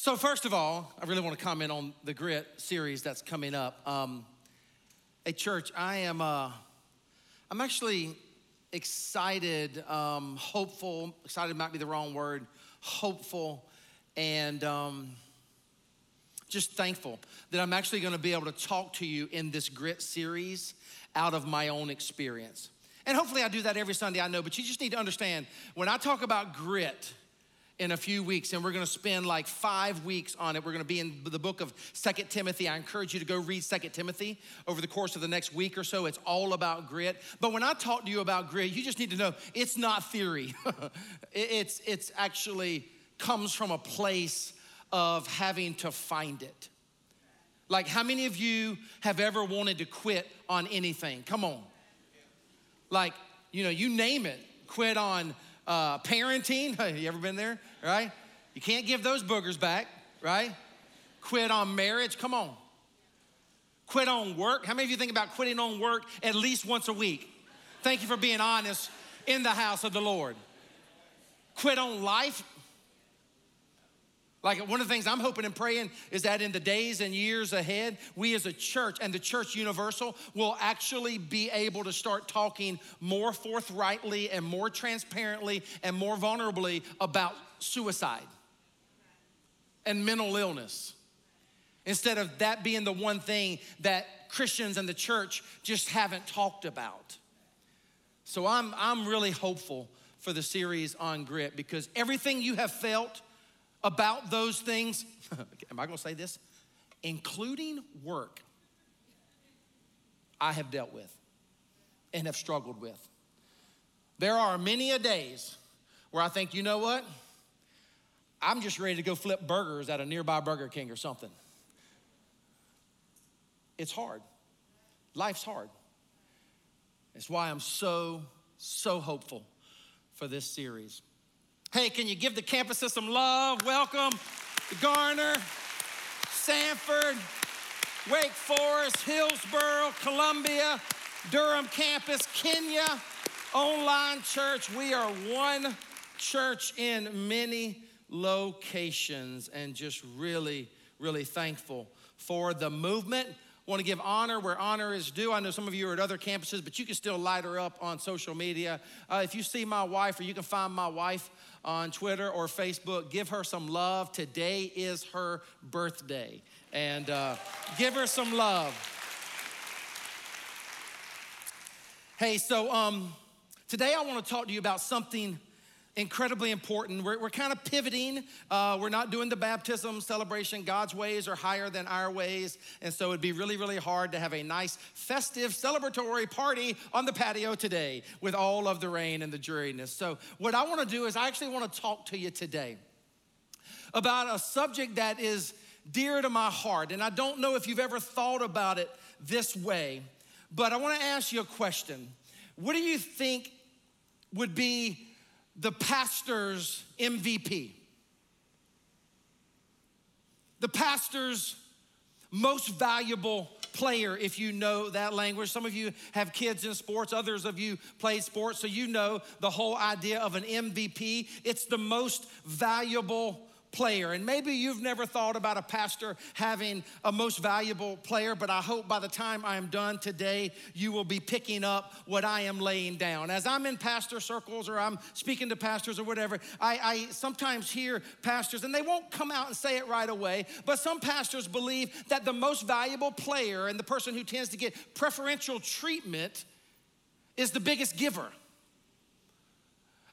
So, first of all, I really want to comment on the Grit series that's coming up. Um, hey, church, I am, uh, I'm actually excited, um, hopeful, excited might be the wrong word, hopeful, and um, just thankful that I'm actually going to be able to talk to you in this Grit series out of my own experience. And hopefully, I do that every Sunday, I know, but you just need to understand when I talk about grit, in a few weeks, and we're gonna spend like five weeks on it. We're gonna be in the book of Second Timothy. I encourage you to go read Second Timothy over the course of the next week or so. It's all about grit. But when I talk to you about grit, you just need to know it's not theory. it's, it's actually comes from a place of having to find it. Like, how many of you have ever wanted to quit on anything? Come on. Like, you know, you name it. Quit on uh, parenting. you ever been there? Right? You can't give those boogers back, right? Quit on marriage. Come on. Quit on work. How many of you think about quitting on work at least once a week? Thank you for being honest in the house of the Lord. Quit on life. Like one of the things I'm hoping and praying is that in the days and years ahead, we as a church and the church universal will actually be able to start talking more forthrightly and more transparently and more vulnerably about suicide and mental illness. Instead of that being the one thing that Christians and the church just haven't talked about. So I'm, I'm really hopeful for the series on grit because everything you have felt about those things, am I gonna say this? Including work, I have dealt with and have struggled with. There are many a days where I think, you know what? I'm just ready to go flip burgers at a nearby Burger King or something. It's hard. Life's hard. It's why I'm so, so hopeful for this series. Hey, can you give the campuses some love? Welcome Garner, Sanford, Wake Forest, Hillsborough, Columbia, Durham campus, Kenya, online church. We are one church in many locations and just really, really thankful for the movement want to give honor where honor is due. I know some of you are at other campuses, but you can still light her up on social media. Uh, if you see my wife, or you can find my wife on Twitter or Facebook, give her some love. Today is her birthday, and uh, give her some love. Hey, so um, today I want to talk to you about something incredibly important. We're, we're kind of pivoting. Uh, we're not doing the baptism celebration. God's ways are higher than our ways. And so it'd be really, really hard to have a nice, festive, celebratory party on the patio today with all of the rain and the dreariness. So, what I want to do is I actually want to talk to you today about a subject that is dear to my heart. And I don't know if you've ever thought about it this way, but I want to ask you a question. What do you think would be the pastor's MVP. The pastor's most valuable player, if you know that language. Some of you have kids in sports, others of you play sports, so you know the whole idea of an MVP. It's the most valuable player. And maybe you've never thought about a pastor having a most valuable player, but I hope by the time I am done today, you will be picking up what I am laying down. As I'm in pastor circles or I'm speaking to pastors or whatever, I, I sometimes hear pastors, and they won't come out and say it right away, but some pastors believe that the most valuable player and the person who tends to get preferential treatment is the biggest giver.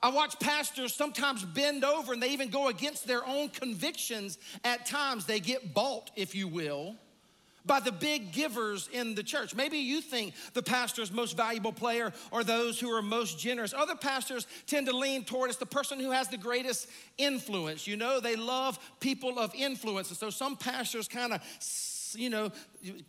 I watch pastors sometimes bend over and they even go against their own convictions at times. They get bought, if you will, by the big givers in the church. Maybe you think the pastor's most valuable player are those who are most generous. Other pastors tend to lean toward it's the person who has the greatest influence. You know, they love people of influence. And so some pastors kind of you know,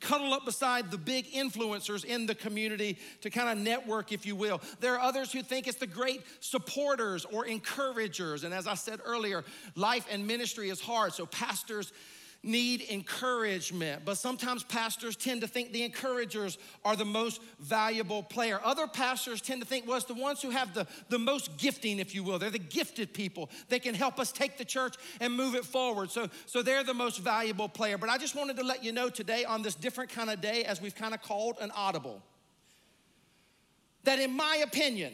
cuddle up beside the big influencers in the community to kind of network, if you will. There are others who think it's the great supporters or encouragers. And as I said earlier, life and ministry is hard. So pastors need encouragement, but sometimes pastors tend to think the encouragers are the most valuable player. Other pastors tend to think, well, it's the ones who have the, the most gifting, if you will. They're the gifted people. They can help us take the church and move it forward. So, so they're the most valuable player. But I just wanted to let you know today on this different kind of day, as we've kind of called an audible, that in my opinion,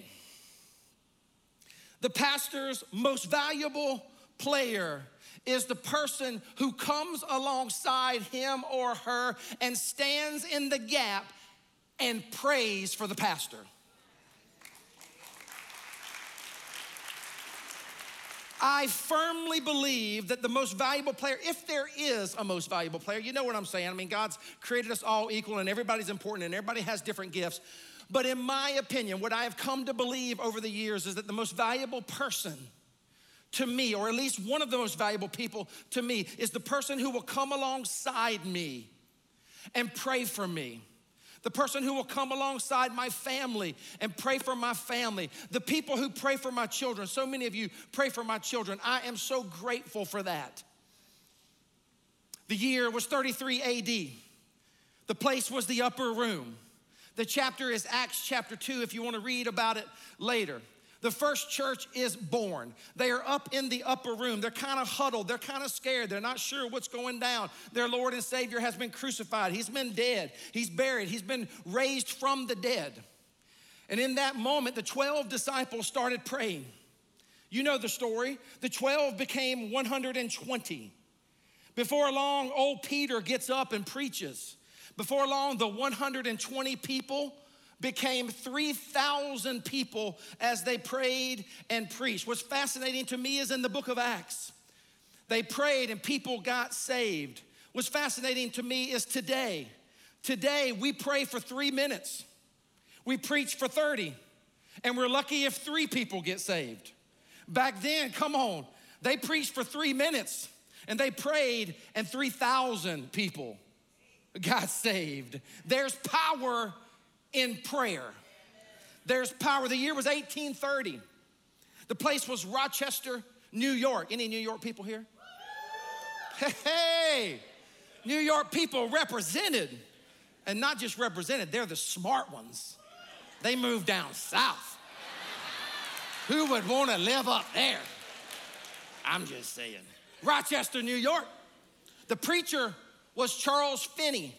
the pastor's most valuable player is the person who comes alongside him or her and stands in the gap and prays for the pastor. I firmly believe that the most valuable player, if there is a most valuable player, you know what I'm saying. I mean, God's created us all equal and everybody's important and everybody has different gifts. But in my opinion, what I have come to believe over the years is that the most valuable person to me, or at least one of the most valuable people to me, is the person who will come alongside me and pray for me. The person who will come alongside my family and pray for my family. The people who pray for my children. So many of you pray for my children. I am so grateful for that. The year was 33 AD. The place was the upper room. The chapter is Acts chapter 2 if you want to read about it later the first church is born. They are up in the upper room. They're kind of huddled. They're kind of scared. They're not sure what's going down. Their Lord and Savior has been crucified. He's been dead. He's buried. He's been raised from the dead. And in that moment, the 12 disciples started praying. You know the story. The 12 became 120. Before long, old Peter gets up and preaches. Before long, the 120 people became 3,000 people as they prayed and preached. What's fascinating to me is in the book of Acts, they prayed and people got saved. What's fascinating to me is today. Today, we pray for three minutes, we preach for 30, and we're lucky if three people get saved. Back then, come on, they preached for three minutes and they prayed, and 3,000 people got saved. There's power in prayer. There's power. The year was 1830. The place was Rochester, New York. Any New York people here? Hey, New York people represented, and not just represented, they're the smart ones. They moved down south. Who would want to live up there? I'm just saying. Rochester, New York. The preacher was Charles Finney.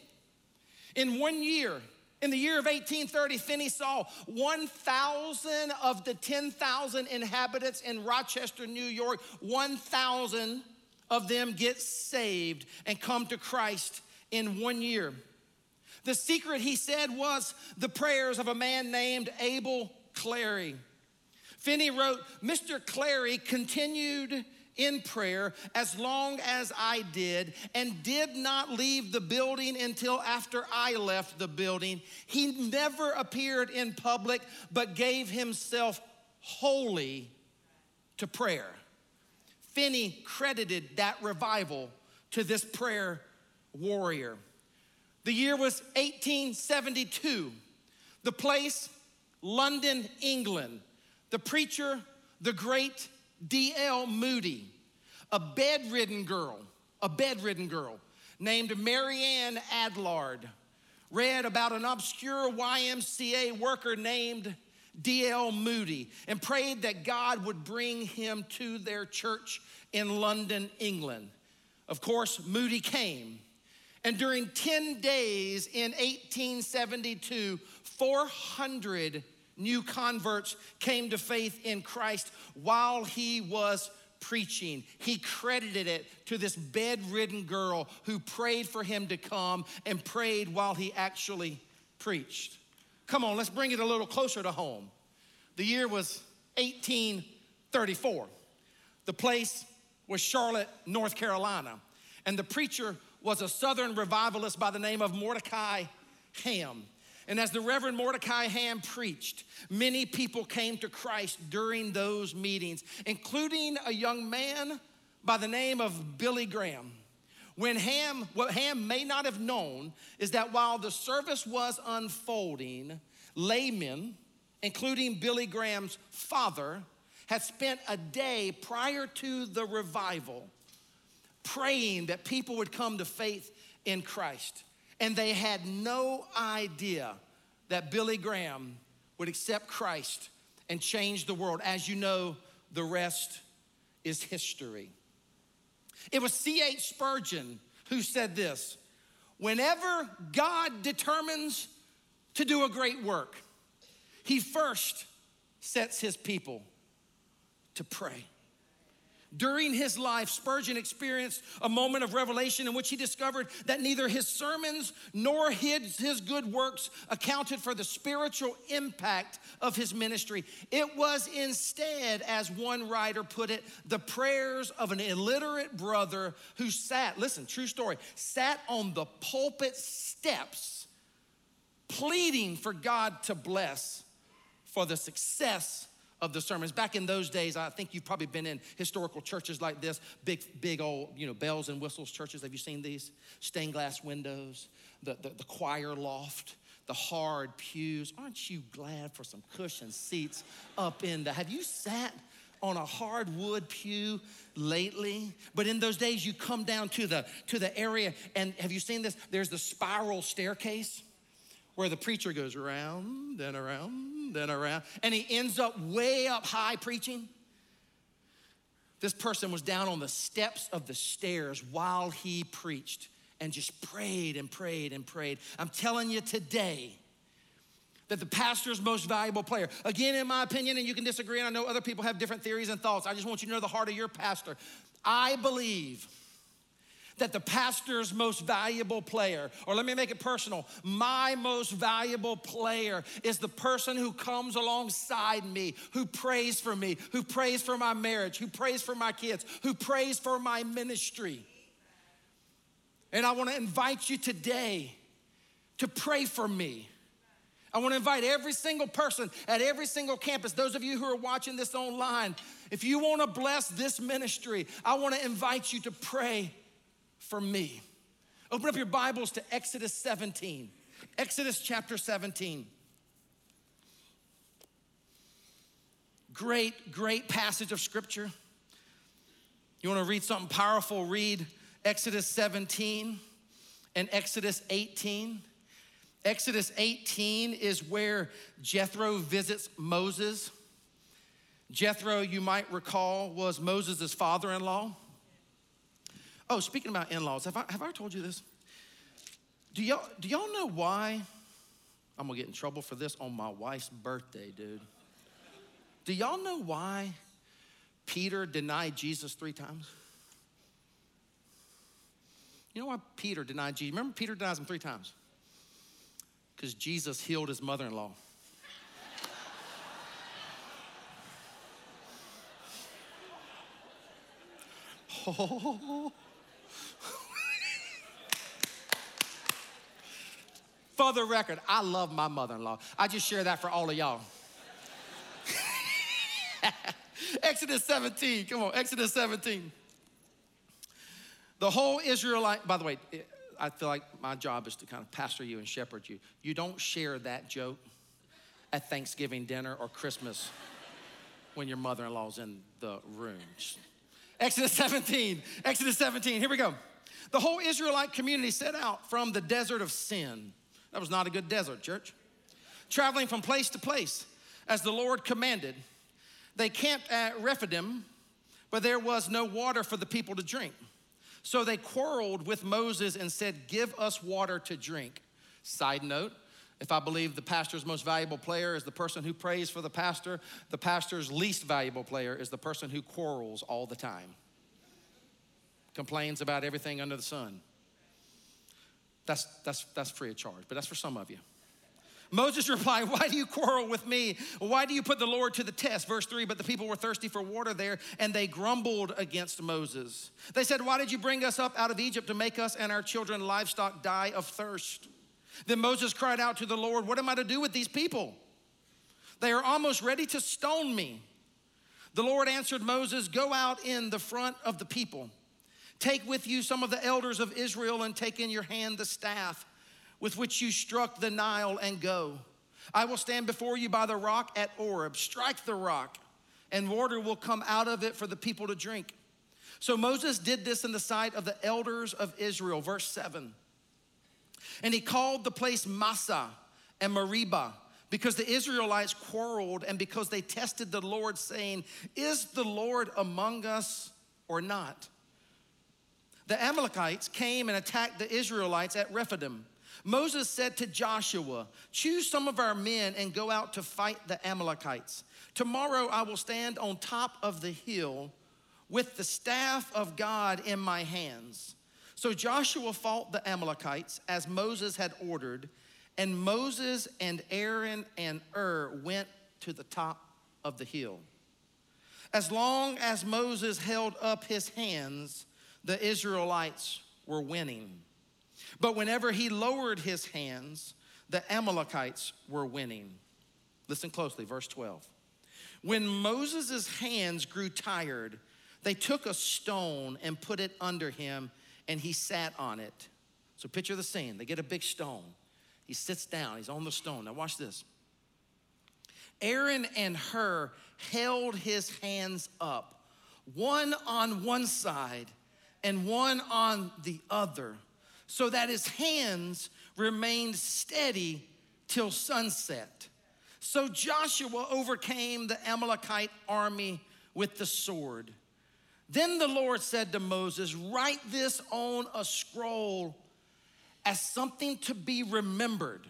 In one year, in the year of 1830, Finney saw 1,000 of the 10,000 inhabitants in Rochester, New York, 1,000 of them get saved and come to Christ in one year. The secret, he said, was the prayers of a man named Abel Clary. Finney wrote, Mr. Clary continued in prayer as long as I did and did not leave the building until after I left the building. He never appeared in public but gave himself wholly to prayer. Finney credited that revival to this prayer warrior. The year was 1872. The place, London, England. The preacher, the great D.L. Moody, a bedridden girl, a bedridden girl named Marianne Adlard, read about an obscure YMCA worker named D.L. Moody and prayed that God would bring him to their church in London, England. Of course, Moody came. And during 10 days in 1872, 400 new converts came to faith in Christ while he was preaching. He credited it to this bedridden girl who prayed for him to come and prayed while he actually preached. Come on, let's bring it a little closer to home. The year was 1834. The place was Charlotte, North Carolina. And the preacher was a southern revivalist by the name of Mordecai Ham. And as the Reverend Mordecai Ham preached, many people came to Christ during those meetings, including a young man by the name of Billy Graham. When Ham, what Ham may not have known is that while the service was unfolding, laymen, including Billy Graham's father, had spent a day prior to the revival praying that people would come to faith in Christ. And they had no idea that Billy Graham would accept Christ and change the world. As you know, the rest is history. It was C.H. Spurgeon who said this Whenever God determines to do a great work, he first sets his people to pray. During his life, Spurgeon experienced a moment of revelation in which he discovered that neither his sermons nor his, his good works accounted for the spiritual impact of his ministry. It was instead, as one writer put it, the prayers of an illiterate brother who sat, listen, true story, sat on the pulpit steps pleading for God to bless for the success of the sermons. Back in those days, I think you've probably been in historical churches like this, big, big old, you know, bells and whistles churches. Have you seen these? Stained glass windows, the, the, the choir loft, the hard pews. Aren't you glad for some cushioned seats up in the, have you sat on a hardwood pew lately but in those days you come down to the to the area and have you seen this there's the spiral staircase where the preacher goes around and around then around, and he ends up way up high preaching. This person was down on the steps of the stairs while he preached and just prayed and prayed and prayed. I'm telling you today that the pastor's most valuable player, again, in my opinion, and you can disagree, and I know other people have different theories and thoughts. I just want you to know the heart of your pastor. I believe that the pastor's most valuable player, or let me make it personal, my most valuable player is the person who comes alongside me, who prays for me, who prays for my marriage, who prays for my kids, who prays for my ministry. And I want to invite you today to pray for me. I want to invite every single person at every single campus, those of you who are watching this online, if you want to bless this ministry, I want to invite you to pray for me. Open up your Bibles to Exodus 17. Exodus chapter 17. Great, great passage of scripture. You want to read something powerful? Read Exodus 17 and Exodus 18. Exodus 18 is where Jethro visits Moses. Jethro, you might recall, was Moses' father in law. Oh, speaking about in laws, have I, have I told you this? Do y'all, do y'all know why? I'm gonna get in trouble for this on my wife's birthday, dude. Do y'all know why Peter denied Jesus three times? You know why Peter denied Jesus? Remember, Peter denies him three times? Because Jesus healed his mother in law. oh, For the record, I love my mother in law. I just share that for all of y'all. Exodus 17, come on, Exodus 17. The whole Israelite, by the way, I feel like my job is to kind of pastor you and shepherd you. You don't share that joke at Thanksgiving dinner or Christmas when your mother in law's in the room. Exodus 17, Exodus 17, here we go. The whole Israelite community set out from the desert of sin that was not a good desert, church. Traveling from place to place as the Lord commanded. They camped at Rephidim, but there was no water for the people to drink. So they quarreled with Moses and said, Give us water to drink. Side note, if I believe the pastor's most valuable player is the person who prays for the pastor, the pastor's least valuable player is the person who quarrels all the time, complains about everything under the sun. That's, that's, that's free of charge, but that's for some of you. Moses replied, Why do you quarrel with me? Why do you put the Lord to the test? Verse 3 But the people were thirsty for water there, and they grumbled against Moses. They said, Why did you bring us up out of Egypt to make us and our children livestock die of thirst? Then Moses cried out to the Lord, What am I to do with these people? They are almost ready to stone me. The Lord answered Moses, Go out in the front of the people Take with you some of the elders of Israel and take in your hand the staff with which you struck the Nile and go. I will stand before you by the rock at Horeb. Strike the rock, and water will come out of it for the people to drink. So Moses did this in the sight of the elders of Israel. Verse 7. And he called the place Massah and Meribah because the Israelites quarreled and because they tested the Lord, saying, Is the Lord among us or not? The Amalekites came and attacked the Israelites at Rephidim. Moses said to Joshua, Choose some of our men and go out to fight the Amalekites. Tomorrow I will stand on top of the hill with the staff of God in my hands. So Joshua fought the Amalekites as Moses had ordered, and Moses and Aaron and Hur went to the top of the hill. As long as Moses held up his hands, the Israelites were winning. But whenever he lowered his hands, the Amalekites were winning. Listen closely, verse 12. When Moses' hands grew tired, they took a stone and put it under him, and he sat on it. So picture the scene. They get a big stone. He sits down, he's on the stone. Now, watch this. Aaron and Hur held his hands up, one on one side and one on the other, so that his hands remained steady till sunset. So Joshua overcame the Amalekite army with the sword. Then the Lord said to Moses, Write this on a scroll as something to be remembered.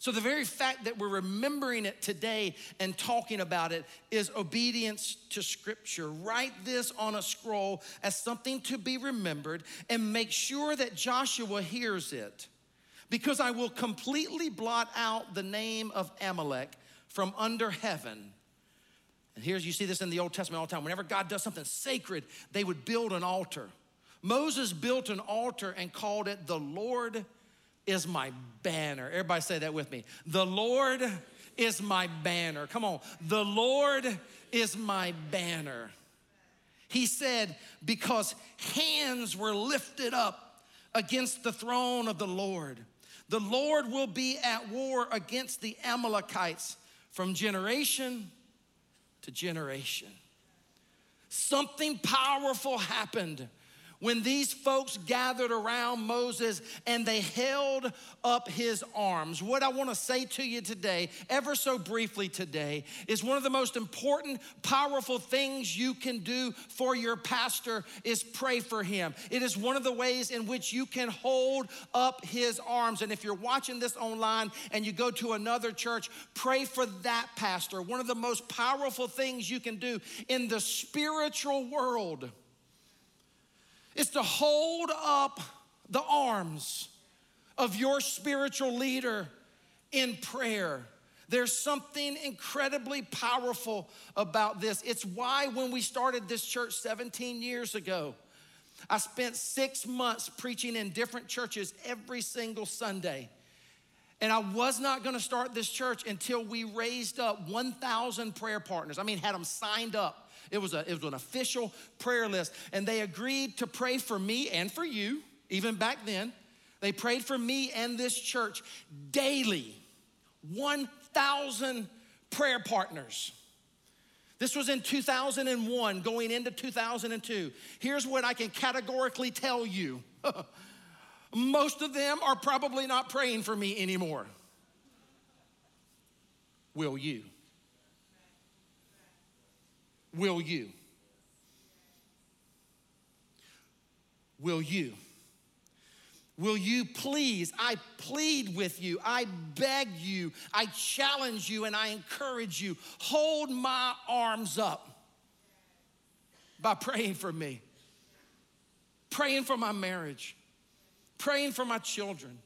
So, the very fact that we're remembering it today and talking about it is obedience to Scripture. Write this on a scroll as something to be remembered and make sure that Joshua hears it, because I will completely blot out the name of Amalek from under heaven and here's, you see this in the Old Testament all the time. Whenever God does something sacred, they would build an altar. Moses built an altar and called it, The Lord is my banner. Everybody say that with me. The Lord is my banner. Come on. The Lord is my banner. He said, because hands were lifted up against the throne of the Lord. The Lord will be at war against the Amalekites from generation to generation. Something powerful happened when these folks gathered around Moses and they held up his arms. What I want to say to you today, ever so briefly today, is one of the most important, powerful things you can do for your pastor is pray for him. It is one of the ways in which you can hold up his arms. And if you're watching this online and you go to another church, pray for that pastor. One of the most powerful things you can do in the spiritual world is to hold up the arms of your spiritual leader in prayer. There's something incredibly powerful about this. It's why when we started this church 17 years ago, I spent six months preaching in different churches every single Sunday. And I was not gonna start this church until we raised up 1,000 prayer partners. I mean, had them signed up it was, a, it was an official prayer list. And they agreed to pray for me and for you, even back then. They prayed for me and this church daily. 1,000 prayer partners. This was in 2001, going into 2002. Here's what I can categorically tell you most of them are probably not praying for me anymore. Will you? Will you? Will you? Will you please, I plead with you, I beg you, I challenge you, and I encourage you, hold my arms up by praying for me, praying for my marriage, praying for my children,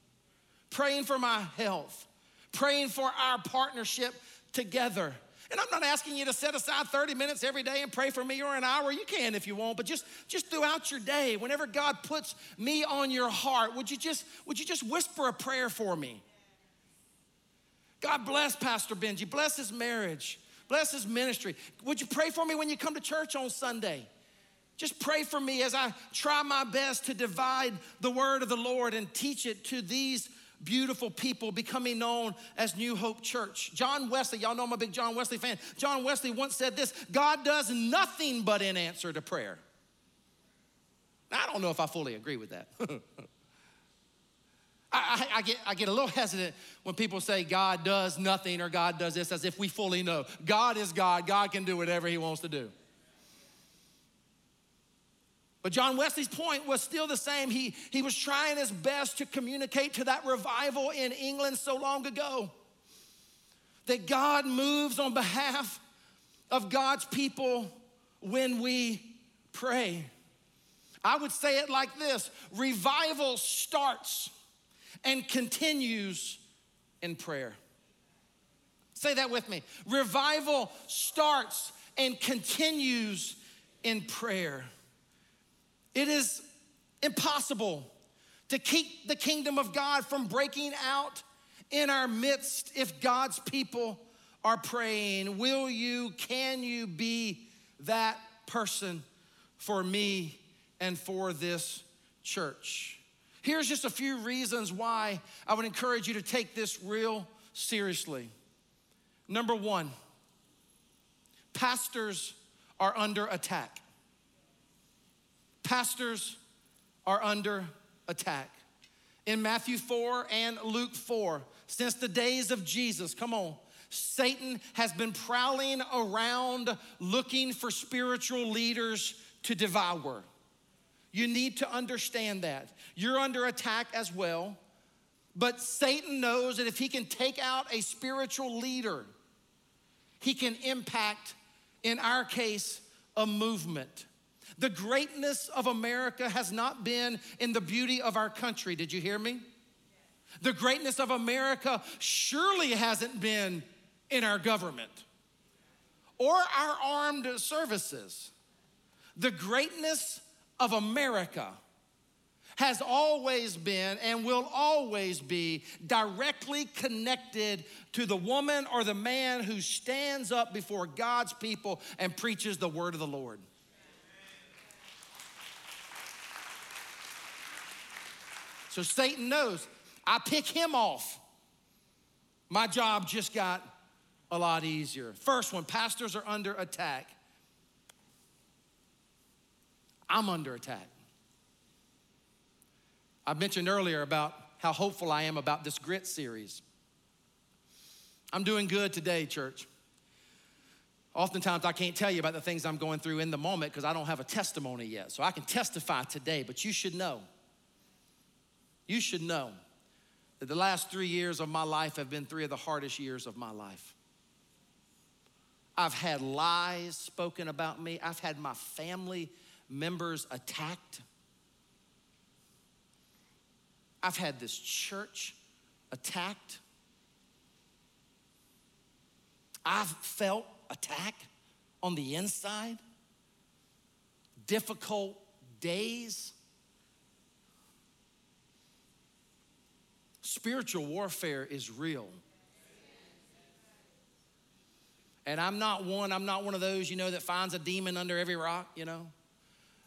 praying for my health, praying for our partnership together and I'm not asking you to set aside 30 minutes every day and pray for me or an hour. You can if you want, but just, just throughout your day, whenever God puts me on your heart, would you just, would you just whisper a prayer for me? God bless Pastor Benji, bless his marriage, bless his ministry. Would you pray for me when you come to church on Sunday? Just pray for me as I try my best to divide the word of the Lord and teach it to these beautiful people becoming known as New Hope Church. John Wesley, y'all know I'm a big John Wesley fan. John Wesley once said this God does nothing but in answer to prayer. I don't know if I fully agree with that. I, I, I, get, I get a little hesitant when people say God does nothing or God does this as if we fully know. God is God, God can do whatever He wants to do. But John Wesley's point was still the same. He, he was trying his best to communicate to that revival in England so long ago that God moves on behalf of God's people when we pray. I would say it like this revival starts and continues in prayer. Say that with me. Revival starts and continues in prayer. It is impossible to keep the kingdom of God from breaking out in our midst if God's people are praying. Will you, can you be that person for me and for this church? Here's just a few reasons why I would encourage you to take this real seriously. Number one, pastors are under attack. Pastors are under attack. In Matthew 4 and Luke 4, since the days of Jesus, come on, Satan has been prowling around looking for spiritual leaders to devour. You need to understand that. You're under attack as well. But Satan knows that if he can take out a spiritual leader, he can impact, in our case, a movement. The greatness of America has not been in the beauty of our country. Did you hear me? The greatness of America surely hasn't been in our government or our armed services. The greatness of America has always been and will always be directly connected to the woman or the man who stands up before God's people and preaches the word of the Lord. So Satan knows I pick him off. My job just got a lot easier. First one pastors are under attack. I'm under attack. I mentioned earlier about how hopeful I am about this grit series. I'm doing good today, church. Oftentimes, I can't tell you about the things I'm going through in the moment because I don't have a testimony yet. So I can testify today, but you should know. You should know that the last three years of my life have been three of the hardest years of my life. I've had lies spoken about me, I've had my family members attacked. I've had this church attacked. I've felt attack on the inside, difficult days. Spiritual warfare is real. And I'm not one, I'm not one of those, you know, that finds a demon under every rock, you know.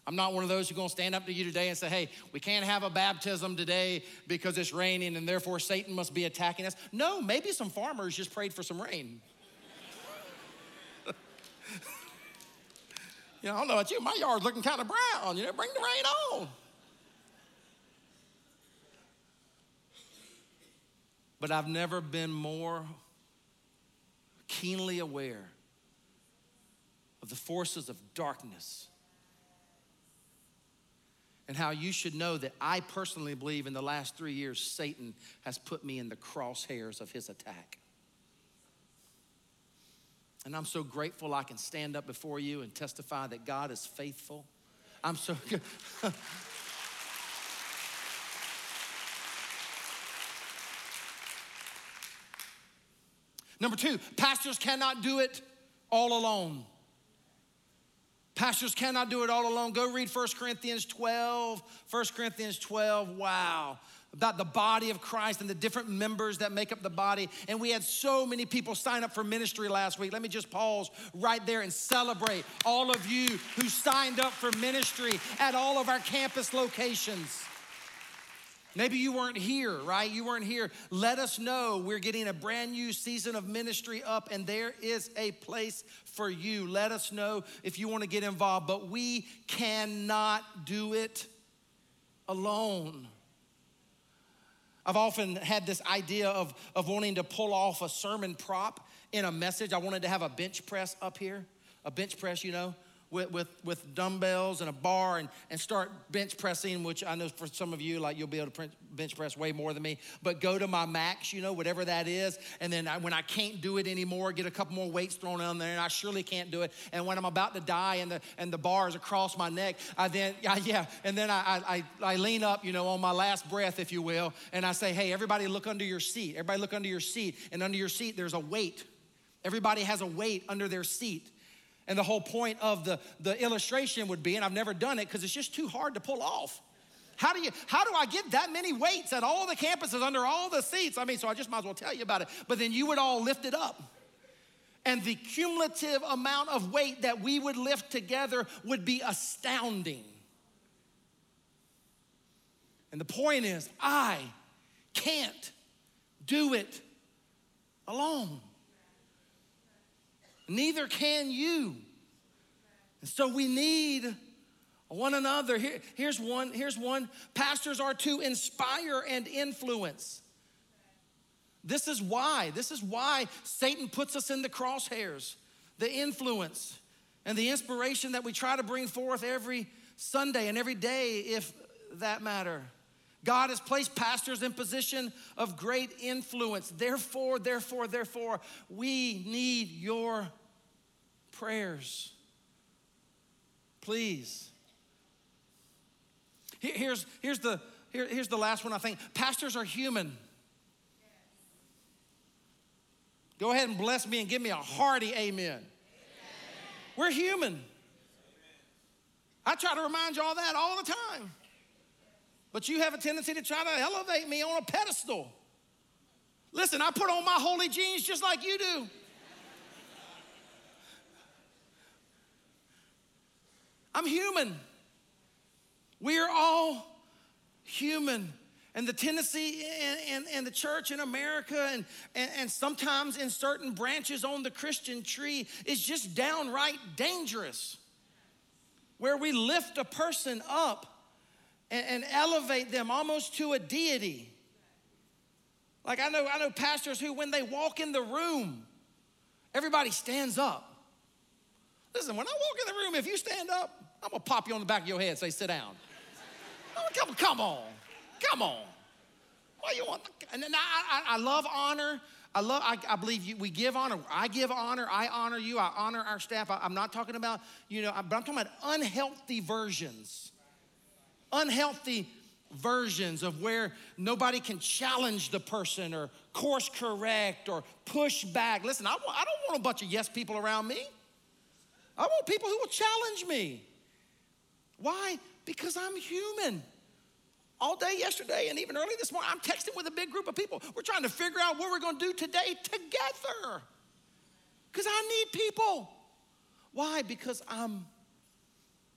I'm not one of those who's gonna stand up to you today and say, hey, we can't have a baptism today because it's raining and therefore Satan must be attacking us. No, maybe some farmers just prayed for some rain. you know, I don't know about you, my yard's looking kind of brown. You know, bring the rain on. But I've never been more keenly aware of the forces of darkness and how you should know that I personally believe in the last three years, Satan has put me in the crosshairs of his attack. And I'm so grateful I can stand up before you and testify that God is faithful. I'm so good. Number two, pastors cannot do it all alone. Pastors cannot do it all alone. Go read 1 Corinthians 12. 1 Corinthians 12, wow. About the body of Christ and the different members that make up the body. And we had so many people sign up for ministry last week. Let me just pause right there and celebrate all of you who signed up for ministry at all of our campus locations. Maybe you weren't here, right? You weren't here. Let us know. We're getting a brand new season of ministry up, and there is a place for you. Let us know if you want to get involved, but we cannot do it alone. I've often had this idea of, of wanting to pull off a sermon prop in a message. I wanted to have a bench press up here, a bench press, you know, with, with, with dumbbells and a bar and, and start bench pressing, which I know for some of you, like you'll be able to bench press way more than me, but go to my max, you know, whatever that is. And then I, when I can't do it anymore, get a couple more weights thrown on there and I surely can't do it. And when I'm about to die and the, and the bar is across my neck, I then, I, yeah, and then I, I, I lean up, you know, on my last breath, if you will, and I say, hey, everybody look under your seat. Everybody look under your seat. And under your seat, there's a weight. Everybody has a weight under their seat. And the whole point of the, the illustration would be, and I've never done it because it's just too hard to pull off. How do you how do I get that many weights at all the campuses under all the seats? I mean, so I just might as well tell you about it. But then you would all lift it up. And the cumulative amount of weight that we would lift together would be astounding. And the point is, I can't do it alone. Neither can you. And so we need one another. Here, here's one, here's one. Pastors are to inspire and influence. This is why, this is why Satan puts us in the crosshairs. The influence and the inspiration that we try to bring forth every Sunday and every day, if that matter. God has placed pastors in position of great influence. Therefore, therefore, therefore, we need your prayers. Please. Here's, here's, the, here, here's the last one I think. Pastors are human. Go ahead and bless me and give me a hearty amen. amen. We're human. I try to remind you all that all the time. But you have a tendency to try to elevate me on a pedestal. Listen, I put on my holy jeans just like you do. I'm human. We are all human. And the tendency in, the church in America and, and, and sometimes in certain branches on the Christian tree is just downright dangerous. Where we lift a person up and, and elevate them almost to a deity. Like I know, I know pastors who, when they walk in the room, everybody stands up. Listen, when I walk in the room, if you stand up, I'm gonna pop you on the back of your head and say, sit down. Come, come on, come on. What you want? And I, I, I love honor. I love, I, I believe you, we give honor. I give honor. I honor you. I honor our staff. I, am not talking about, you know, but I'm talking about unhealthy versions unhealthy versions of where nobody can challenge the person or course correct or push back. Listen, I, I don't want a bunch of yes people around me. I want people who will challenge me. Why? Because I'm human. All day yesterday and even early this morning, I'm texting with a big group of people. We're trying to figure out what we're going to do today together. Because I need people. Why? Because I'm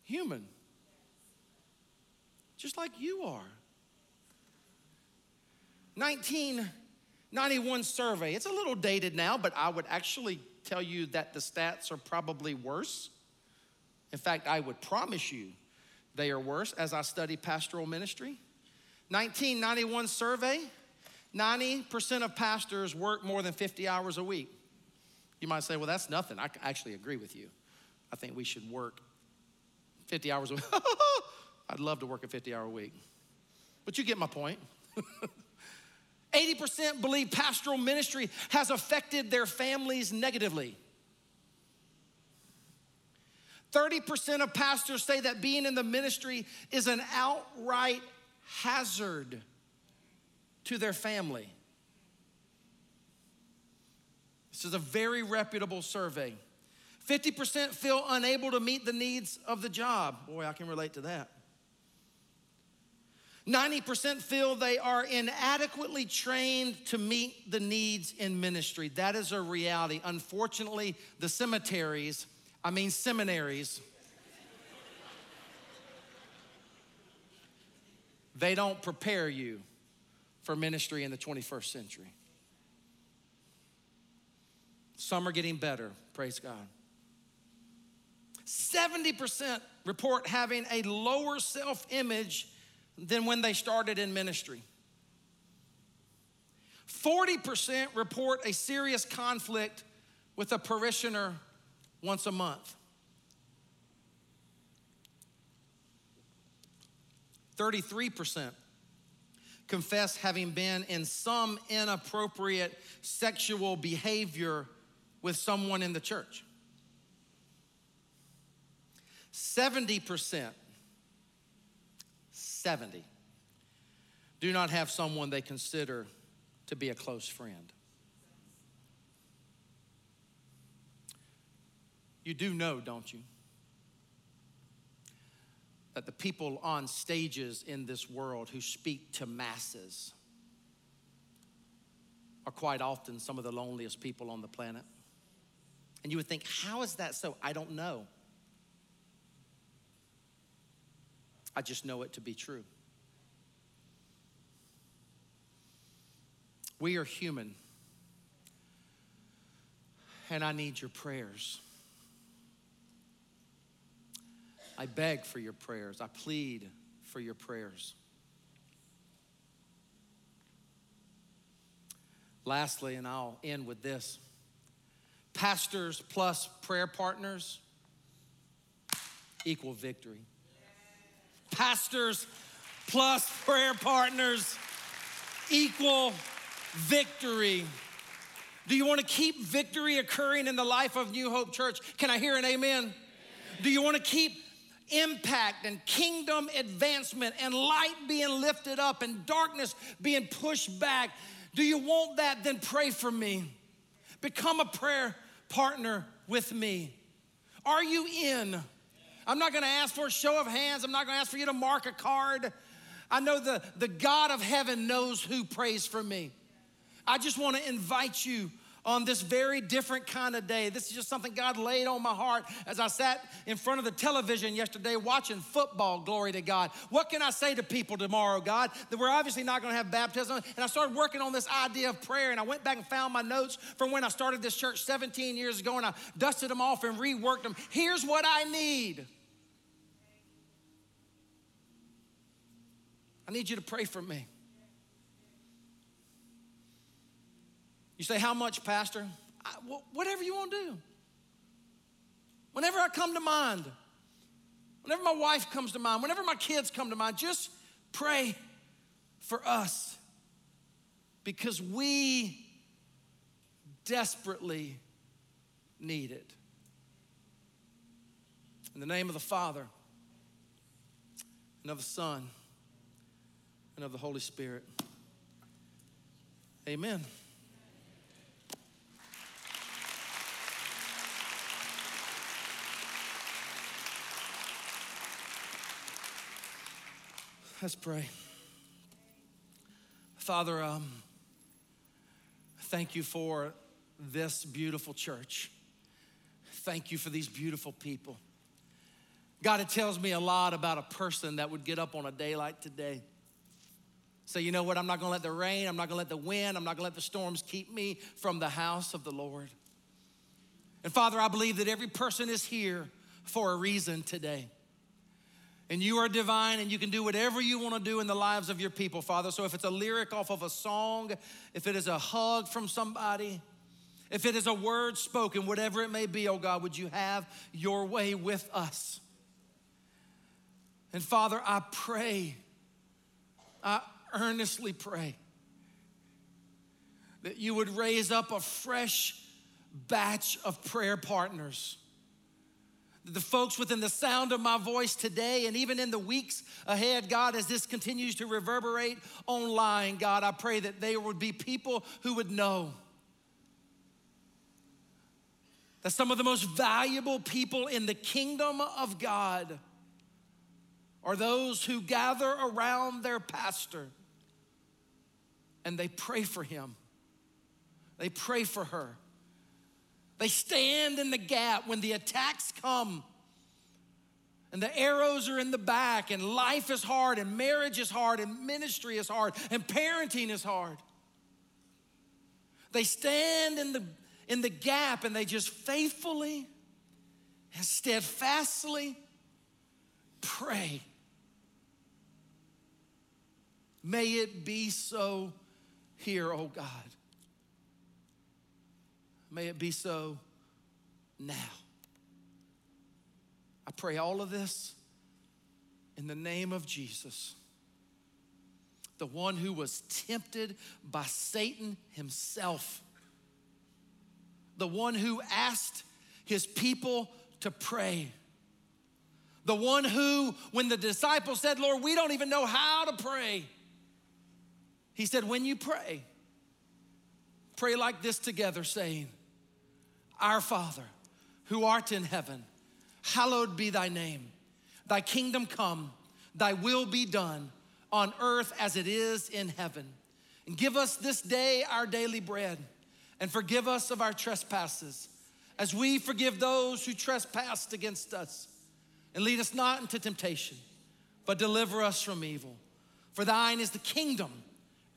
human just like you are. 1991 survey. It's a little dated now, but I would actually tell you that the stats are probably worse. In fact, I would promise you they are worse as I study pastoral ministry. 1991 survey 90% of pastors work more than 50 hours a week. You might say, well, that's nothing. I actually agree with you. I think we should work 50 hours a week. I'd love to work a 50 hour week. But you get my point. 80% believe pastoral ministry has affected their families negatively. 30% of pastors say that being in the ministry is an outright hazard to their family. This is a very reputable survey. 50% feel unable to meet the needs of the job. Boy, I can relate to that. 90% feel they are inadequately trained to meet the needs in ministry. That is a reality. Unfortunately, the cemeteries, I mean seminaries, they don't prepare you for ministry in the 21st century. Some are getting better, praise God. 70% report having a lower self image than when they started in ministry. 40% report a serious conflict with a parishioner once a month. 33% confess having been in some inappropriate sexual behavior with someone in the church. 70%, 70, do not have someone they consider to be a close friend. You do know, don't you? That the people on stages in this world who speak to masses are quite often some of the loneliest people on the planet. And you would think, how is that so? I don't know. I just know it to be true. We are human, and I need your prayers. I beg for your prayers. I plead for your prayers. Lastly, and I'll end with this pastors plus prayer partners equal victory. Pastors plus prayer partners equal victory. Do you want to keep victory occurring in the life of New Hope Church? Can I hear an amen? amen. Do you want to keep impact and kingdom advancement and light being lifted up and darkness being pushed back? Do you want that? Then pray for me. Become a prayer partner with me. Are you in? I'm not gonna ask for a show of hands. I'm not gonna ask for you to mark a card. I know the, the God of heaven knows who prays for me. I just want to invite you on this very different kind of day. This is just something God laid on my heart as I sat in front of the television yesterday watching football. Glory to God. What can I say to people tomorrow, God? That we're obviously not going to have baptism. And I started working on this idea of prayer, and I went back and found my notes from when I started this church 17 years ago, and I dusted them off and reworked them. Here's what I need. I need you to pray for me. You say, How much, Pastor? I, whatever you want to do. Whenever I come to mind, whenever my wife comes to mind, whenever my kids come to mind, just pray for us because we desperately need it. In the name of the Father, and of the Son, and of the Holy Spirit. Amen. Let's pray. Father, um, thank you for this beautiful church. Thank you for these beautiful people. God, it tells me a lot about a person that would get up on a day like today. Say, you know what? I'm not gonna let the rain, I'm not gonna let the wind, I'm not gonna let the storms keep me from the house of the Lord. And Father, I believe that every person is here for a reason today and you are divine and you can do whatever you want to do in the lives of your people, Father. So if it's a lyric off of a song, if it is a hug from somebody, if it is a word spoken, whatever it may be, oh God, would you have your way with us? And Father, I pray, I earnestly pray that you would raise up a fresh batch of prayer partners. The folks within the sound of my voice today and even in the weeks ahead, God, as this continues to reverberate online, God, I pray that there would be people who would know that some of the most valuable people in the kingdom of God are those who gather around their pastor and they pray for him, they pray for her. They stand in the gap when the attacks come and the arrows are in the back, and life is hard, and marriage is hard, and ministry is hard, and parenting is hard. They stand in the, in the gap and they just faithfully and steadfastly pray. May it be so here, oh God. May it be so now. I pray all of this in the name of Jesus, the one who was tempted by Satan himself, the one who asked his people to pray. The one who, when the disciples said, Lord, we don't even know how to pray, he said, When you pray, pray like this together, saying, Our Father, who art in heaven, hallowed be thy name. Thy kingdom come, thy will be done on earth as it is in heaven. And give us this day our daily bread, and forgive us of our trespasses, as we forgive those who trespass against us. And lead us not into temptation, but deliver us from evil. For thine is the kingdom